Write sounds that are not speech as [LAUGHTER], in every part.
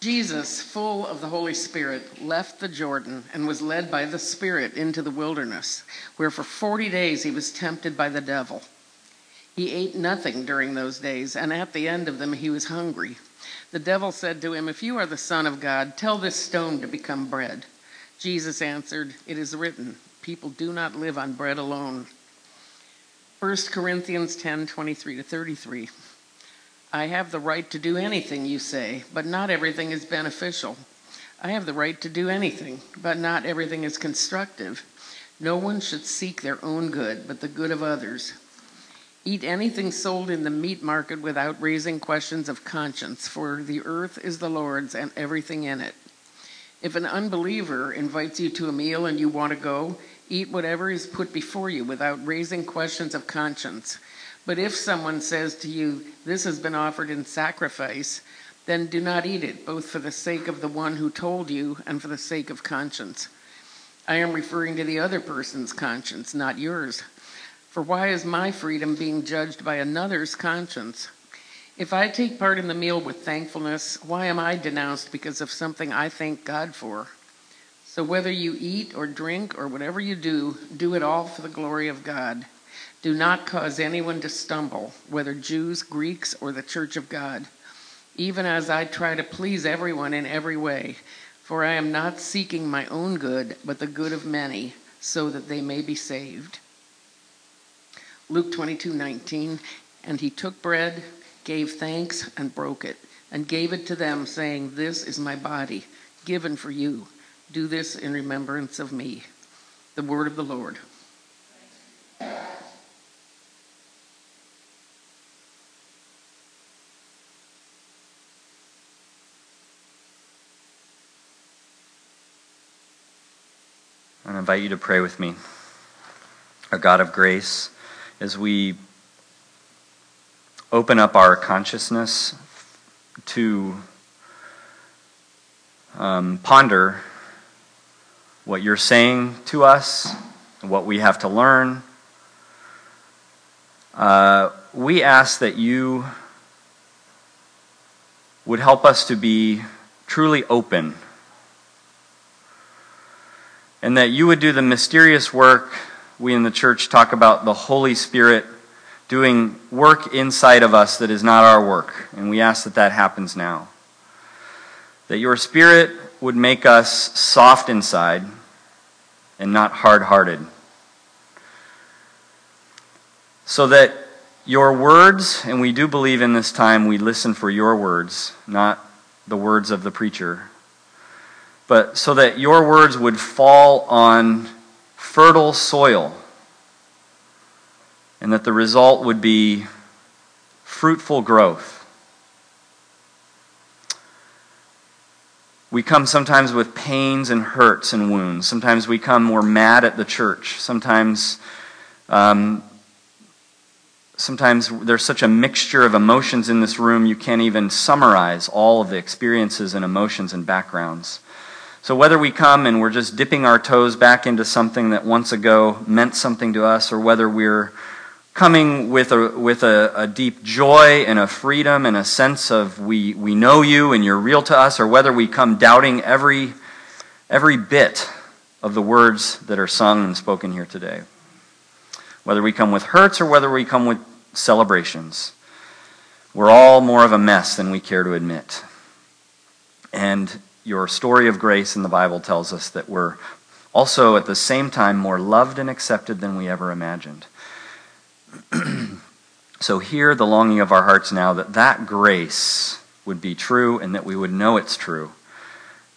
Jesus, full of the Holy Spirit, left the Jordan and was led by the Spirit into the wilderness, where for 40 days he was tempted by the devil. He ate nothing during those days, and at the end of them he was hungry. The devil said to him, If you are the Son of God, tell this stone to become bread. Jesus answered, It is written, People do not live on bread alone. 1 Corinthians 10 23 to 33. I have the right to do anything, you say, but not everything is beneficial. I have the right to do anything, but not everything is constructive. No one should seek their own good, but the good of others. Eat anything sold in the meat market without raising questions of conscience, for the earth is the Lord's and everything in it. If an unbeliever invites you to a meal and you want to go, eat whatever is put before you without raising questions of conscience. But if someone says to you, This has been offered in sacrifice, then do not eat it, both for the sake of the one who told you and for the sake of conscience. I am referring to the other person's conscience, not yours. For why is my freedom being judged by another's conscience? If I take part in the meal with thankfulness, why am I denounced because of something I thank God for? So whether you eat or drink or whatever you do, do it all for the glory of God. Do not cause anyone to stumble, whether Jews, Greeks, or the church of God, even as I try to please everyone in every way. For I am not seeking my own good, but the good of many, so that they may be saved. Luke 22 19. And he took bread, gave thanks, and broke it, and gave it to them, saying, This is my body, given for you. Do this in remembrance of me. The word of the Lord. Invite you to pray with me. Our God of grace, as we open up our consciousness to um, ponder what you're saying to us, what we have to learn, uh, we ask that you would help us to be truly open and that you would do the mysterious work. We in the church talk about the Holy Spirit doing work inside of us that is not our work, and we ask that that happens now. That your Spirit would make us soft inside and not hard hearted. So that your words, and we do believe in this time we listen for your words, not the words of the preacher, but so that your words would fall on fertile soil and that the result would be fruitful growth. We come sometimes with pains and hurts and wounds. Sometimes we come more mad at the church. Sometimes, um, sometimes there's such a mixture of emotions in this room you can't even summarize all of the experiences and emotions and backgrounds. So, whether we come and we're just dipping our toes back into something that once ago meant something to us, or whether we're coming with a, with a, a, deep joy and a freedom and a sense of we, we know you and you're real to us, or whether we come doubting every, every bit of the words that are sung and spoken here today. Whether we come with hurts or whether we come with celebrations, we're all more of a mess than we care to admit. And your story of grace in the Bible tells us that we're also at the same time more loved and accepted than we ever imagined. [CLEARS THROAT] so hear the longing of our hearts now that that grace would be true and that we would know it's true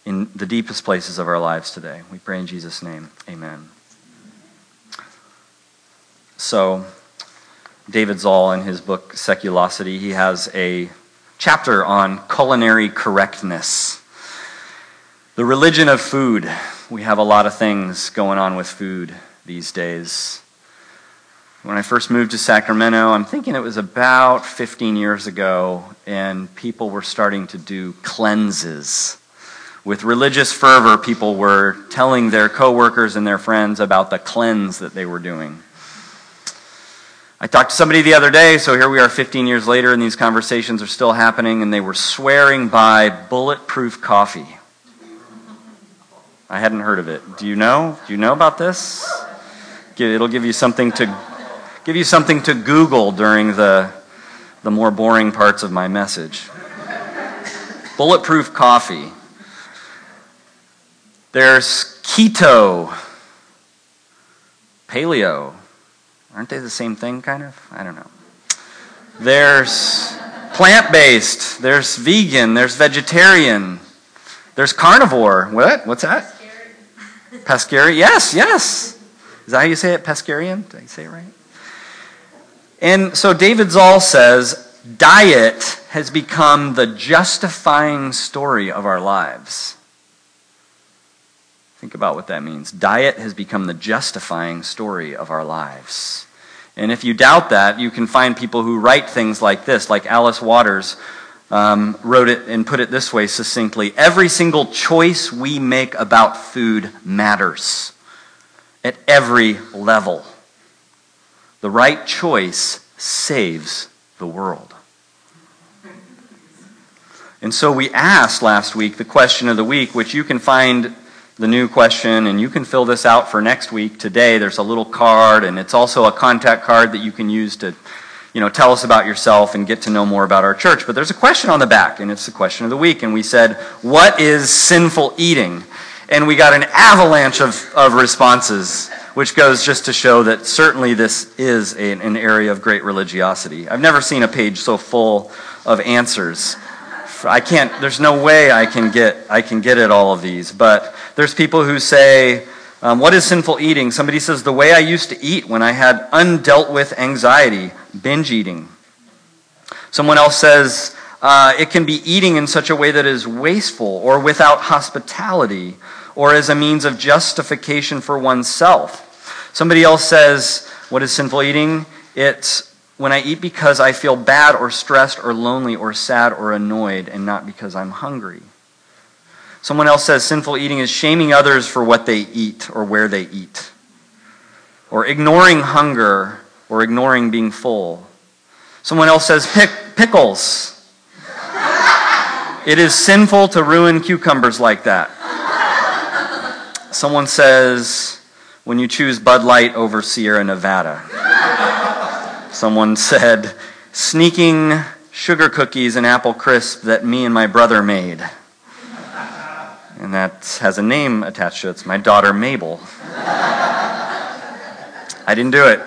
in the deepest places of our lives today. We pray in Jesus' name. Amen. So, David Zahl, in his book Seculosity, he has a chapter on culinary correctness. The religion of food. We have a lot of things going on with food these days. When I first moved to Sacramento, I'm thinking it was about 15 years ago, and people were starting to do cleanses. With religious fervor, people were telling their coworkers and their friends about the cleanse that they were doing. I talked to somebody the other day, so here we are 15 years later, and these conversations are still happening, and they were swearing by bulletproof coffee. I hadn't heard of it. Do you know? Do you know about this? It'll give you something to give you something to Google during the the more boring parts of my message. Bulletproof coffee. There's keto, paleo. Aren't they the same thing, kind of? I don't know. There's plant based, there's vegan, there's vegetarian, there's carnivore. What? What's that? Pescarian. Yes, yes. Is that how you say it? Pescarian? Did I say it right? And so David Zahl says diet has become the justifying story of our lives. Think about what that means. Diet has become the justifying story of our lives. And if you doubt that, you can find people who write things like this, like Alice Waters um, wrote it and put it this way succinctly Every single choice we make about food matters at every level. The right choice saves the world. And so we asked last week the question of the week, which you can find the new question, and you can fill this out for next week. Today, there's a little card, and it's also a contact card that you can use to, you know, tell us about yourself and get to know more about our church. But there's a question on the back, and it's the question of the week. And we said, What is sinful eating? And we got an avalanche of, of responses, which goes just to show that certainly this is a, an area of great religiosity. I've never seen a page so full of answers. I can't, there's no way I can get, I can get at all of these, but there's people who say, um, What is sinful eating? Somebody says, The way I used to eat when I had undealt with anxiety, binge eating. Someone else says, uh, It can be eating in such a way that is wasteful or without hospitality or as a means of justification for oneself. Somebody else says, What is sinful eating? It's when I eat because I feel bad or stressed or lonely or sad or annoyed and not because I'm hungry. Someone else says sinful eating is shaming others for what they eat or where they eat, or ignoring hunger or ignoring being full. Someone else says pick, pickles. [LAUGHS] it is sinful to ruin cucumbers like that. Someone says when you choose Bud Light over Sierra Nevada. Someone said sneaking sugar cookies and apple crisp that me and my brother made and that has a name attached to it. It's my daughter Mabel. I didn't do it.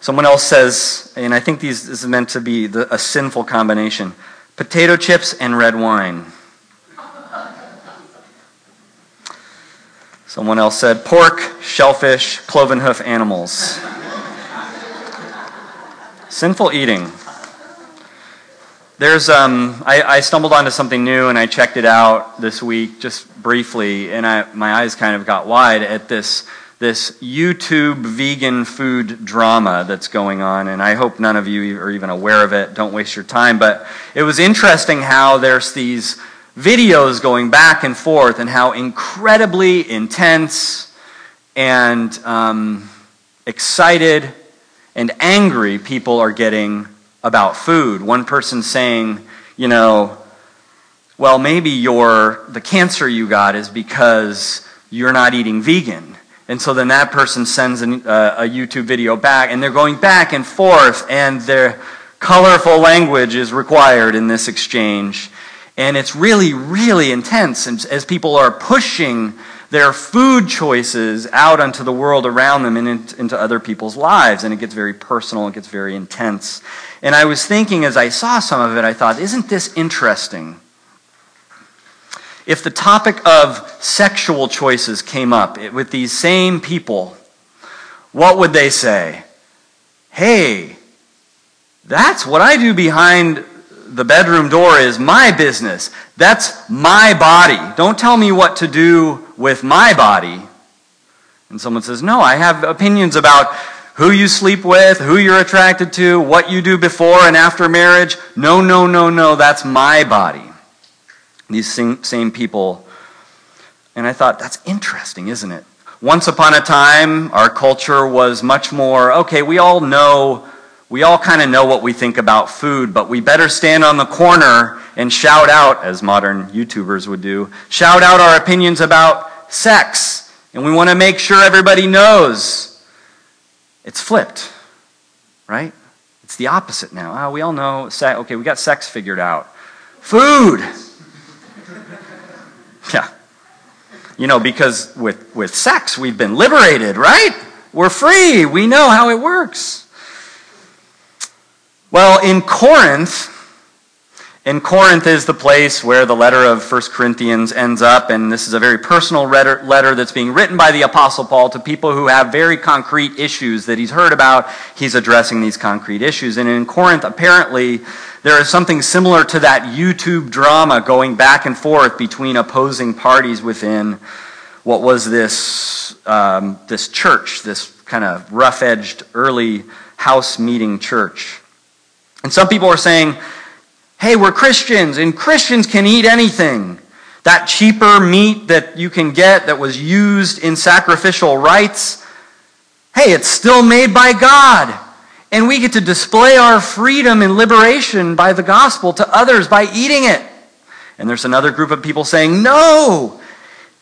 Someone else says, and I think these, this is meant to be the, a sinful combination potato chips and red wine. Someone else said pork, shellfish, cloven hoof animals. Sinful eating. There's, um, I, I, stumbled onto something new and I checked it out this week just briefly, and I, my eyes kind of got wide at this, this YouTube vegan food drama that's going on, and I hope none of you are even aware of it. Don't waste your time. But it was interesting how there's these videos going back and forth, and how incredibly intense and um, excited and angry people are getting about food. One person saying, you know, well, maybe your the cancer you got is because you're not eating vegan. And so then that person sends an, uh, a YouTube video back, and they're going back and forth, and their colorful language is required in this exchange. And it's really, really intense and as people are pushing their food choices out onto the world around them and into other people's lives. And it gets very personal, it gets very intense. And I was thinking as I saw some of it, I thought, isn't this interesting? If the topic of sexual choices came up with these same people, what would they say? Hey, that's what I do behind the bedroom door is my business. That's my body. Don't tell me what to do with my body. And someone says, No, I have opinions about who you sleep with, who you're attracted to, what you do before and after marriage. No, no, no, no, that's my body. These same, people. And I thought, that's interesting, isn't it? Once upon a time, our culture was much more okay, we all know, we all kind of know what we think about food, but we better stand on the corner and shout out, as modern YouTubers would do, shout out our opinions about sex. And we want to make sure everybody knows. It's flipped, right? It's the opposite now. Oh, we all know, okay, we got sex figured out. Food! [LAUGHS] yeah. You know, because with, with sex, we've been liberated, right? We're free. We know how it works. Well, in Corinth, in Corinth is the place where the letter of 1 Corinthians ends up, and this is a very personal letter, that's being written by the Apostle Paul to people who have very concrete issues that he's heard about. He's addressing these concrete issues. And in Corinth, apparently, there is something similar to that YouTube drama going back and forth between opposing parties within what was this, um, this church, this kind of rough edged early house meeting church. And some people are saying, hey, we're Christians, and Christians can eat anything. That cheaper meat that you can get that was used in sacrificial rites, hey, it's still made by God. And we get to display our freedom and liberation by the gospel to others by eating it. And there's another group of people saying, no,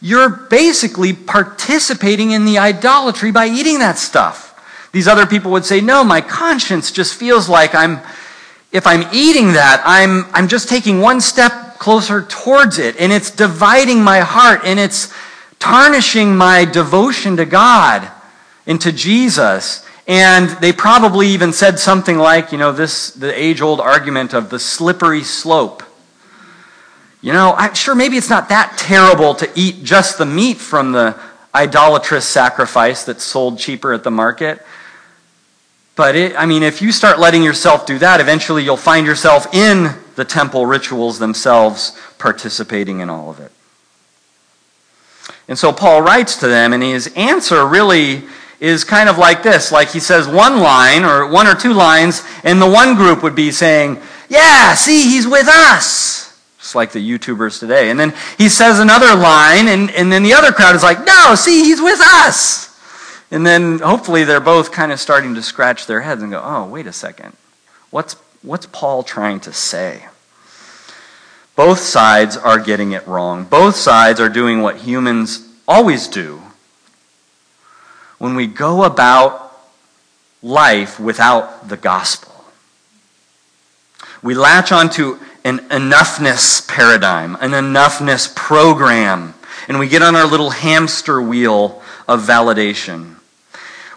you're basically participating in the idolatry by eating that stuff. These other people would say, no, my conscience just feels like I'm, if I'm eating that, I'm, I'm just taking one step closer towards it, and it's dividing my heart, and it's tarnishing my devotion to God and to Jesus. And they probably even said something like, you know, this, the age old argument of the slippery slope. You know, I'm sure maybe it's not that terrible to eat just the meat from the idolatrous sacrifice that's sold cheaper at the market. But it, I mean, if you start letting yourself do that, eventually you'll find yourself in the temple rituals themselves, participating in all of it. And so Paul writes to them, and his answer really is kind of like this like he says one line or one or two lines, and the one group would be saying, Yeah, see, he's with us. Just like the YouTubers today. And then he says another line, and, and then the other crowd is like, No, see, he's with us. And then hopefully they're both kind of starting to scratch their heads and go, Oh, wait a second. What's, what's Paul trying to say? Both sides are getting it wrong. Both sides are doing what humans always do when we go about life without the gospel. We latch onto an enoughness paradigm, an enoughness program, and we get on our little hamster wheel of validation,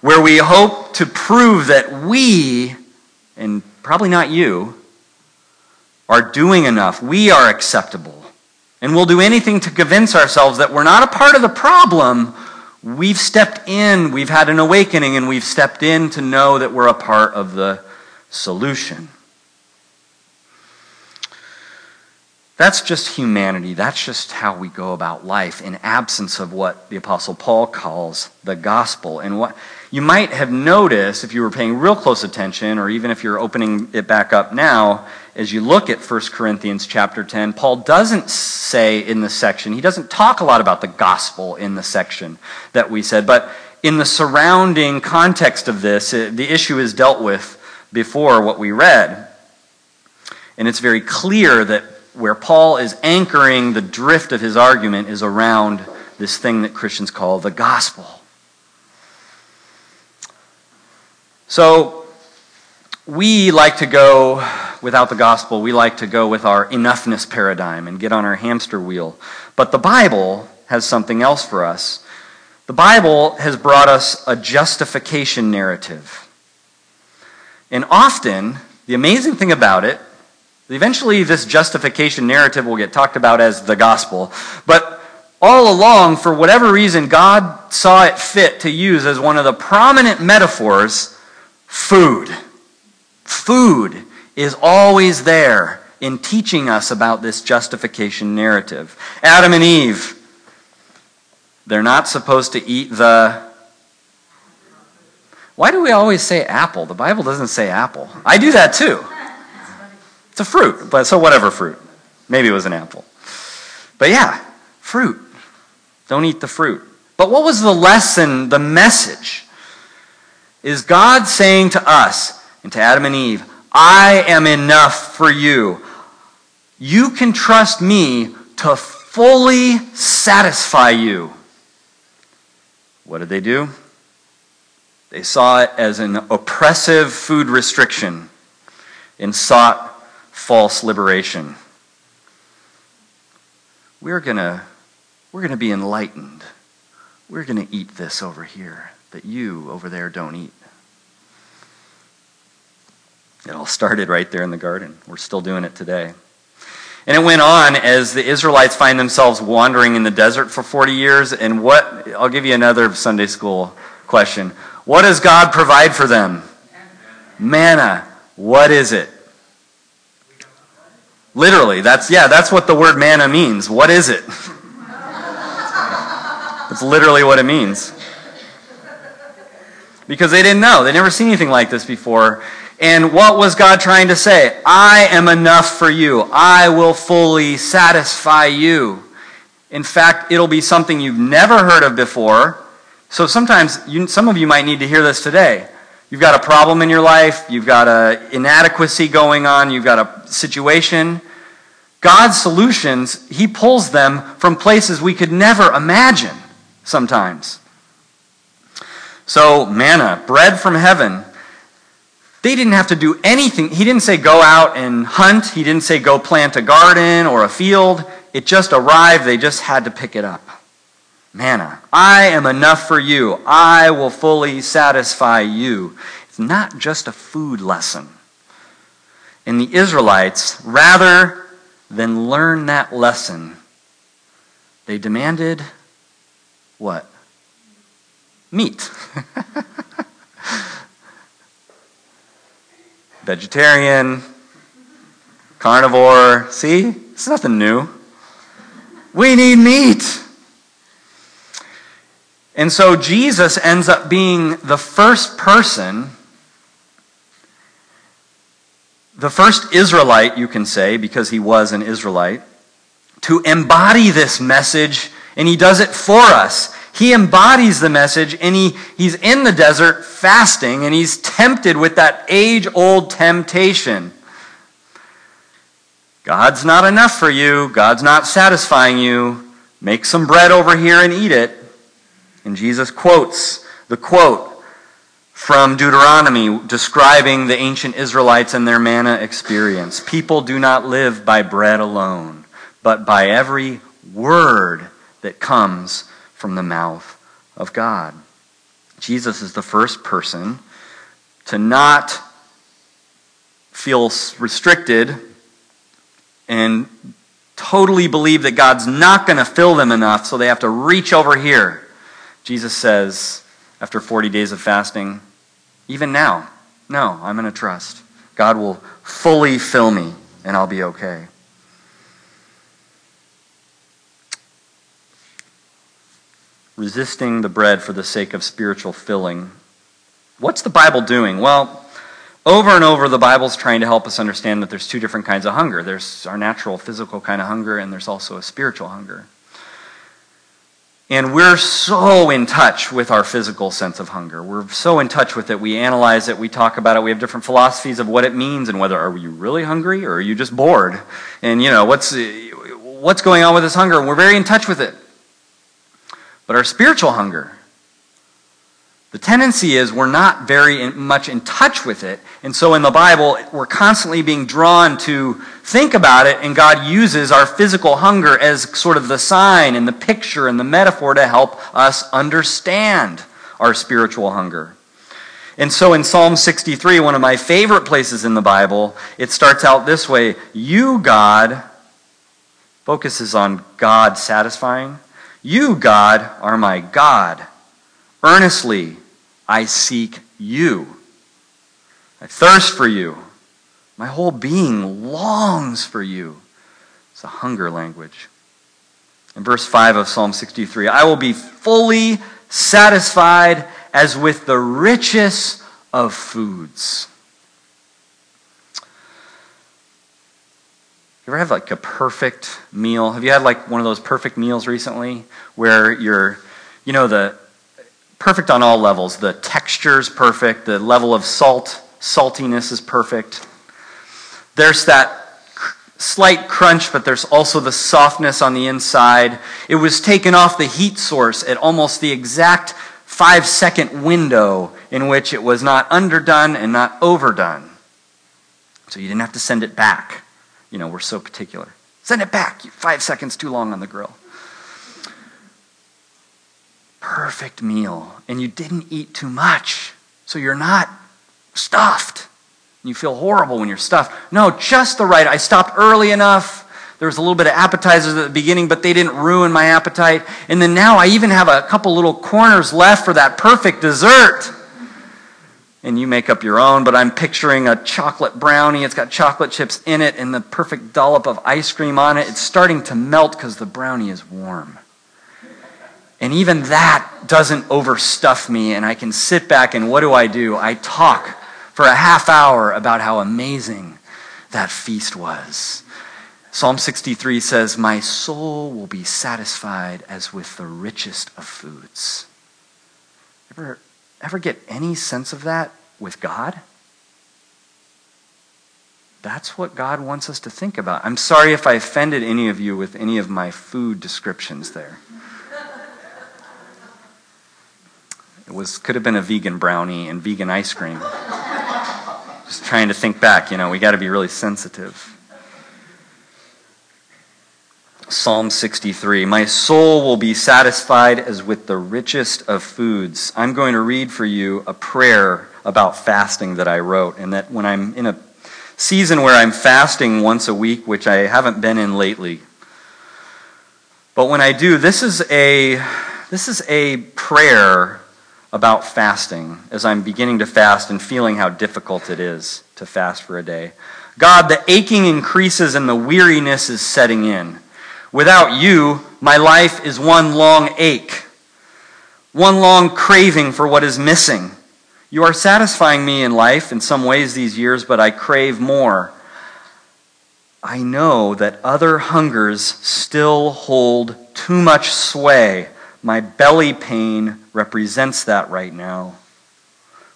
where we hope to prove that we, and probably not you, are doing enough. We are acceptable. And we'll do anything to convince ourselves that we're not a part of the problem We've stepped in, we've had an awakening, and we've stepped in to know that we're a part of the solution. That's just humanity. That's just how we go about life in absence of what the Apostle Paul calls the gospel. And what you might have noticed if you were paying real close attention, or even if you're opening it back up now, as you look at 1 Corinthians chapter 10, Paul doesn't say in the section, he doesn't talk a lot about the gospel in the section that we said, but in the surrounding context of this, the issue is dealt with before what we read. And it's very clear that where Paul is anchoring the drift of his argument is around this thing that Christians call the gospel. So, we like to go without the gospel, we like to go with our enoughness paradigm and get on our hamster wheel. But the Bible has something else for us. The Bible has brought us a justification narrative. And often, the amazing thing about it, eventually this justification narrative will get talked about as the gospel. But all along, for whatever reason, God saw it fit to use as one of the prominent metaphors food. Food is always there in teaching us about this justification narrative. Adam and Eve, they're not supposed to eat the. Why do we always say apple? The Bible doesn't say apple. I do that too. It's a fruit, but so whatever fruit. Maybe it was an apple. But yeah, fruit. Don't eat the fruit. But what was the lesson, the message? Is God saying to us and to Adam and Eve, I am enough for you. You can trust me to fully satisfy you. What did they do? They saw it as an oppressive food restriction and sought false liberation. We're going to we're going to be enlightened. We're going to eat this over here that you over there don't eat. It all started right there in the garden. We're still doing it today. And it went on as the Israelites find themselves wandering in the desert for 40 years. And what, I'll give you another Sunday school question. What does God provide for them? Manna. What is it? Literally, that's, yeah, that's what the word manna means. What is it? [LAUGHS] That's literally what it means. Because they didn't know. They'd never seen anything like this before. And what was God trying to say? I am enough for you. I will fully satisfy you. In fact, it'll be something you've never heard of before. So sometimes, you, some of you might need to hear this today. You've got a problem in your life, you've got an inadequacy going on, you've got a situation. God's solutions, He pulls them from places we could never imagine sometimes. So, manna, bread from heaven, they didn't have to do anything. He didn't say go out and hunt. He didn't say go plant a garden or a field. It just arrived. They just had to pick it up. Manna. I am enough for you. I will fully satisfy you. It's not just a food lesson. And the Israelites, rather than learn that lesson, they demanded what? Meat. [LAUGHS] vegetarian, carnivore. See? It's nothing new. We need meat. And so Jesus ends up being the first person, the first Israelite, you can say, because he was an Israelite, to embody this message, and he does it for us. He embodies the message and he, he's in the desert fasting and he's tempted with that age old temptation. God's not enough for you. God's not satisfying you. Make some bread over here and eat it. And Jesus quotes the quote from Deuteronomy describing the ancient Israelites and their manna experience. People do not live by bread alone, but by every word that comes from the mouth of God. Jesus is the first person to not feel restricted and totally believe that God's not going to fill them enough, so they have to reach over here. Jesus says, after 40 days of fasting, even now, no, I'm going to trust. God will fully fill me, and I'll be okay. Resisting the bread for the sake of spiritual filling. What's the Bible doing? Well, over and over, the Bible's trying to help us understand that there's two different kinds of hunger. There's our natural physical kind of hunger, and there's also a spiritual hunger. And we're so in touch with our physical sense of hunger. We're so in touch with it. We analyze it. We talk about it. We have different philosophies of what it means and whether are you really hungry or are you just bored? And you know what's what's going on with this hunger. And we're very in touch with it but our spiritual hunger. The tendency is we're not very much in touch with it. And so in the Bible, we're constantly being drawn to think about it, and God uses our physical hunger as sort of the sign and the picture and the metaphor to help us understand our spiritual hunger. And so in Psalm 63, one of my favorite places in the Bible, it starts out this way You, God, focuses on God satisfying. You, God, are my God. Earnestly I seek you. I thirst for you. My whole being longs for you. It's a hunger language. In verse 5 of Psalm 63, I will be fully satisfied as with the richest of foods. You ever have like a perfect meal? Have you had like one of those perfect meals recently where you're You know, the perfect on all levels. The texture's perfect, the level of salt, saltiness is perfect. There's that slight crunch, but there's also the softness on the inside. It was taken off the heat source at almost the exact five second window in which it was not underdone and not overdone. So you didn't have to send it back. You know, we're so particular. Send it back. Five seconds too long on the grill. Perfect meal. And you didn't eat too much. So you're not stuffed. You feel horrible when you're stuffed. No, just the right. I stopped early enough. There was a little bit of appetizers at the beginning, but they didn't ruin my appetite. And then now I even have a couple little corners left for that perfect dessert. And you make up your own, but I'm picturing a chocolate brownie. It's got chocolate chips in it and the perfect dollop of ice cream on it. It's starting to melt because the brownie is warm. And even that doesn't overstuff me, and I can sit back and what do I do? I talk for a half hour about how amazing that feast was. Psalm 63 says, My soul will be satisfied as with the richest of foods. Ever, ever get any sense of that with God? That's what God wants us to think about. I'm sorry if I offended any of you with any of my food descriptions there. It was could have been a vegan brownie and vegan ice cream. Just trying to think back, you know, we got to be really sensitive. Psalm 63 My soul will be satisfied as with the richest of foods. I'm going to read for you a prayer about fasting that I wrote, and that when I'm in a season where I'm fasting once a week, which I haven't been in lately. But when I do, this is a this is a prayer about fasting as I'm beginning to fast and feeling how difficult it is to fast for a day. God, the aching increases and the weariness is setting in. Without you, my life is one long ache, one long craving for what is missing. You are satisfying me in life in some ways these years, but I crave more. I know that other hungers still hold too much sway my belly pain represents that right now.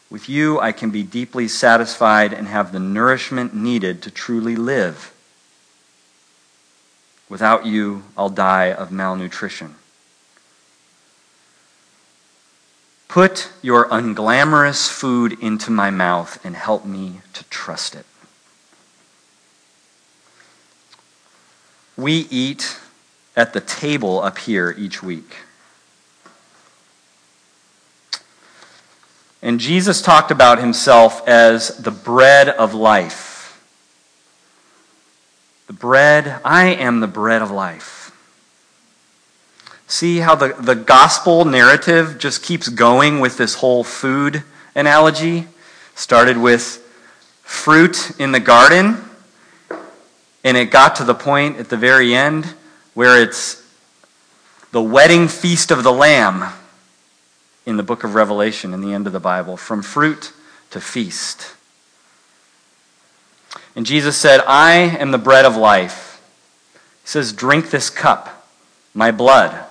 With you, I can be deeply satisfied and have the nourishment needed to truly live. Without you, I'll die of malnutrition. Put your unglamorous food into my mouth and help me to trust it. We eat at the table up here each week. And Jesus talked about himself as the bread of life. The bread, I am the bread of life. See how the, the gospel narrative just keeps going with this whole food analogy? Started with fruit in the garden, and it got to the point at the very end where it's the wedding feast of the Lamb in the book of Revelation, in the end of the Bible, from fruit to feast. And Jesus said, I am the bread of life. He says, Drink this cup, my blood.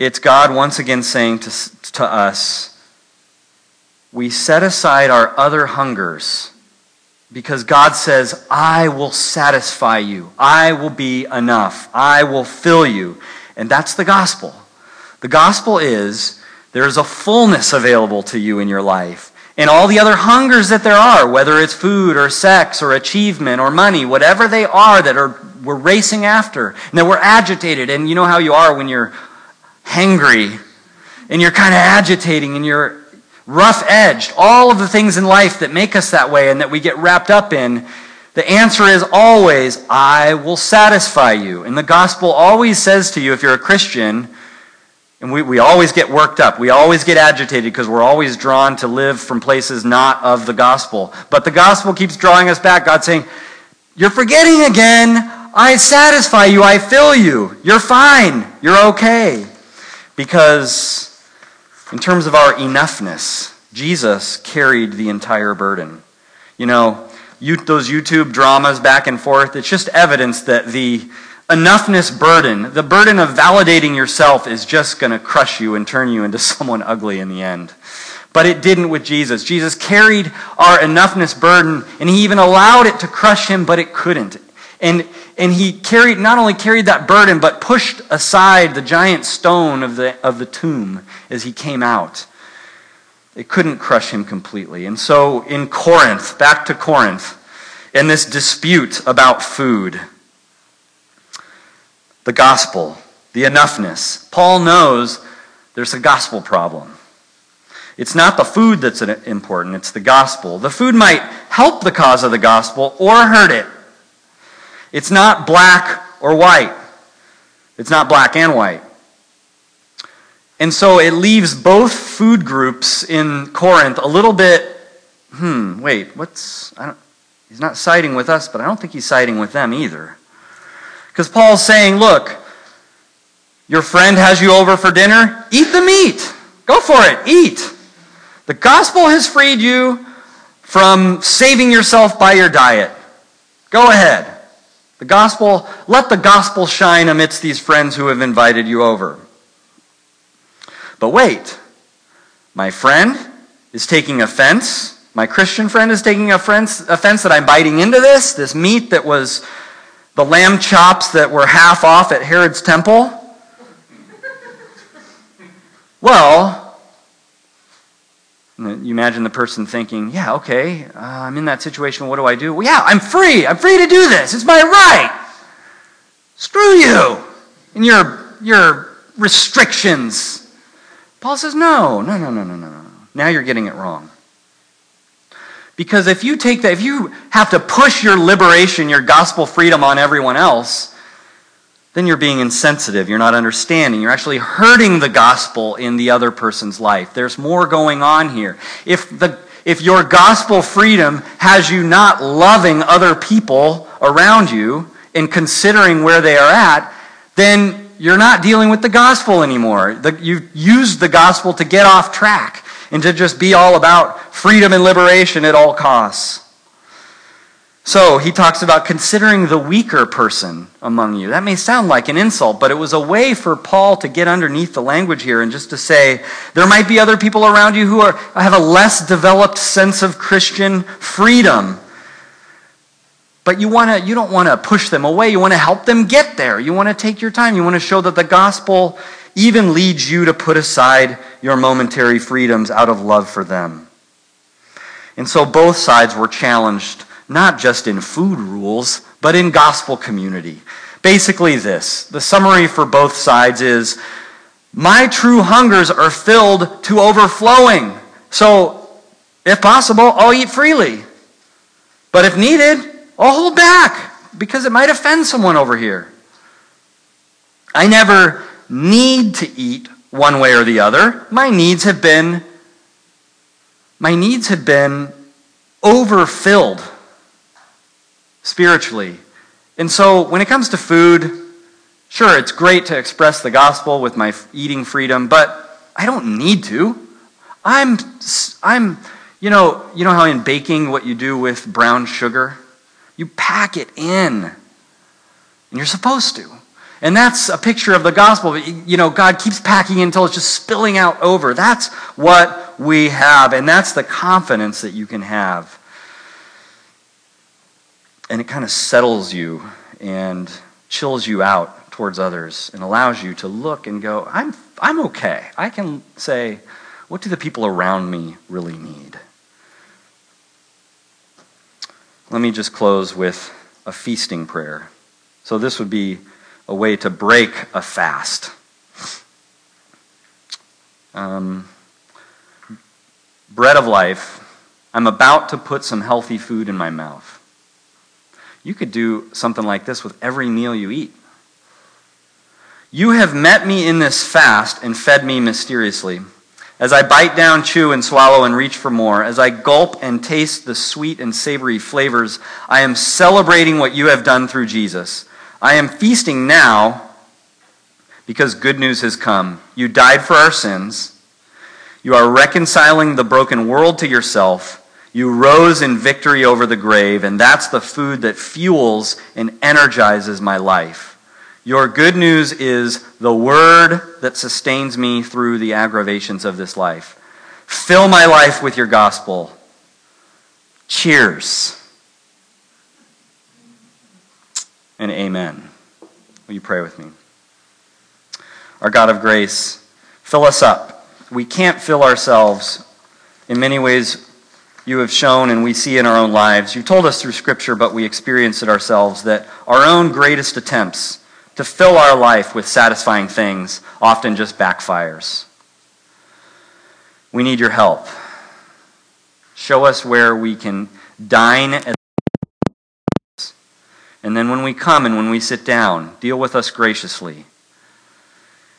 It's God once again saying to, to us, we set aside our other hungers because God says, I will satisfy you. I will be enough. I will fill you. And that's the gospel. The gospel is there's a fullness available to you in your life. And all the other hungers that there are, whether it's food or sex or achievement or money, whatever they are that are we're racing after, and that we're agitated. And you know how you are when you're hangry and you're kind of agitating and you're rough edged. All of the things in life that make us that way and that we get wrapped up in. The answer is always, I will satisfy you. And the gospel always says to you, if you're a Christian, and we, always get worked up. We always get agitated because we're always drawn to live from places not of the gospel. But the gospel keeps drawing us back. God saying, You're forgetting again. I satisfy you. I fill you. You're fine. You're okay. Because in terms of our enoughness, Jesus carried the entire burden. You know, you, those YouTube dramas back and forth, it's just evidence that the enoughness burden, the burden of validating yourself, is just going to crush you and turn you into [LAUGHS] someone ugly in the end. But it didn't with Jesus. Jesus carried our enoughness burden, and he even allowed it to crush him, but it couldn't. And, and he carried, not only carried that burden, but pushed aside the giant stone of the, of the tomb as he came out. It couldn't crush him completely. And so in Corinth, back to Corinth, in this dispute about food, the gospel, the enoughness, Paul knows there's a gospel problem. It's not the food that's important, it's the gospel. The food might help the cause of the gospel or hurt it. It's not black or white, it's not black and white. And so it leaves both food groups in Corinth a little bit, hmm, wait, what's, I don't, he's not siding with us, but I don't think he's siding with them either. Because Paul's saying, look, your friend has you over for dinner, eat the meat. Go for it, eat. The gospel has freed you from saving yourself by your diet. Go ahead. The gospel, let the gospel shine amidst these friends who have invited you over. But wait, my friend is taking offense. My Christian friend is taking offense, offense that I'm biting into this, this meat that was the lamb chops that were half off at Herod's temple. Well, you imagine the person thinking, yeah, okay, uh, I'm in that situation. What do I do? Well, yeah, I'm free. I'm free to do this. It's my right. Screw you and your, your restrictions. Paul says, no, no, no, no, no, no, no. Now you're getting it wrong. Because if you take that, if you have to push your liberation, your gospel freedom on everyone else, then you're being insensitive. You're not understanding. You're actually hurting the gospel in the other person's life. There's more going on here. If, the, if your gospel freedom has you not loving other people around you and considering where they are at, then you're not dealing with the gospel anymore. The, you've used the gospel to get off track and to just be all about freedom and liberation at all costs. So he talks about considering the weaker person among you. That may sound like an insult, but it was a way for Paul to get underneath the language here and just to say there might be other people around you who are, have a less developed sense of Christian freedom. But you, wanna, you don't want to push them away. You want to help them get there. You want to take your time. You want to show that the gospel even leads you to put aside your momentary freedoms out of love for them. And so both sides were challenged not just in food rules, but in gospel community. Basically, this the summary for both sides is my true hungers are filled to overflowing. So, if possible, I'll eat freely. But if needed, I'll hold back because it might offend someone over here. I never need to eat one way or the other. My needs have been my needs have been overfilled spiritually. And so when it comes to food, sure, it's great to express the gospel with my eating freedom, but I don't need to. I'm, I'm, you know, you know how in baking what you do with brown sugar? You pack it in. And you're supposed to. And that's a picture of the gospel. You know, God keeps packing until it's just spilling out over. That's what we have. And that's the confidence that you can have and it kind of settles you and chills you out towards others and allows you to look and go, I'm, I'm okay. I can say, what do the people around me really need? Let me just close with a feasting prayer. So, this would be a way to break a fast. Um, bread of life, I'm about to put some healthy food in my mouth. You could do something like this with every meal you eat. You have met me in this fast and fed me mysteriously. As I bite down, chew, and swallow and reach for more, as I gulp and taste the sweet and savory flavors, I am celebrating what you have done through Jesus. I am feasting now because good news has come. You died for our sins. You are reconciling the broken world to yourself you rose in victory over the grave, and that's the food that fuels and energizes my life. Your good news is the word that sustains me through the aggravations of this life. Fill my life with your gospel. Cheers. And amen. Will you pray with me? Our God of grace, fill us up. We can't fill ourselves. In many ways, you have shown and we see in our own lives. You've told us through Scripture, but we experience it ourselves, that our own greatest attempts to fill our life with satisfying things often just backfires. We need your help. Show us where we can dine at and then when we come and when we sit down, deal with us graciously.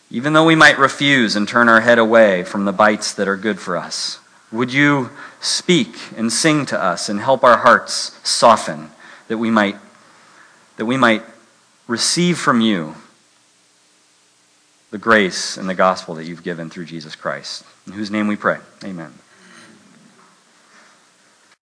Even though we might refuse and turn our head away from the bites that are good for us, would you speak and sing to us and help our hearts soften that we might that we might receive from you the grace and the gospel that you've given through Jesus Christ. In whose name we pray. Amen.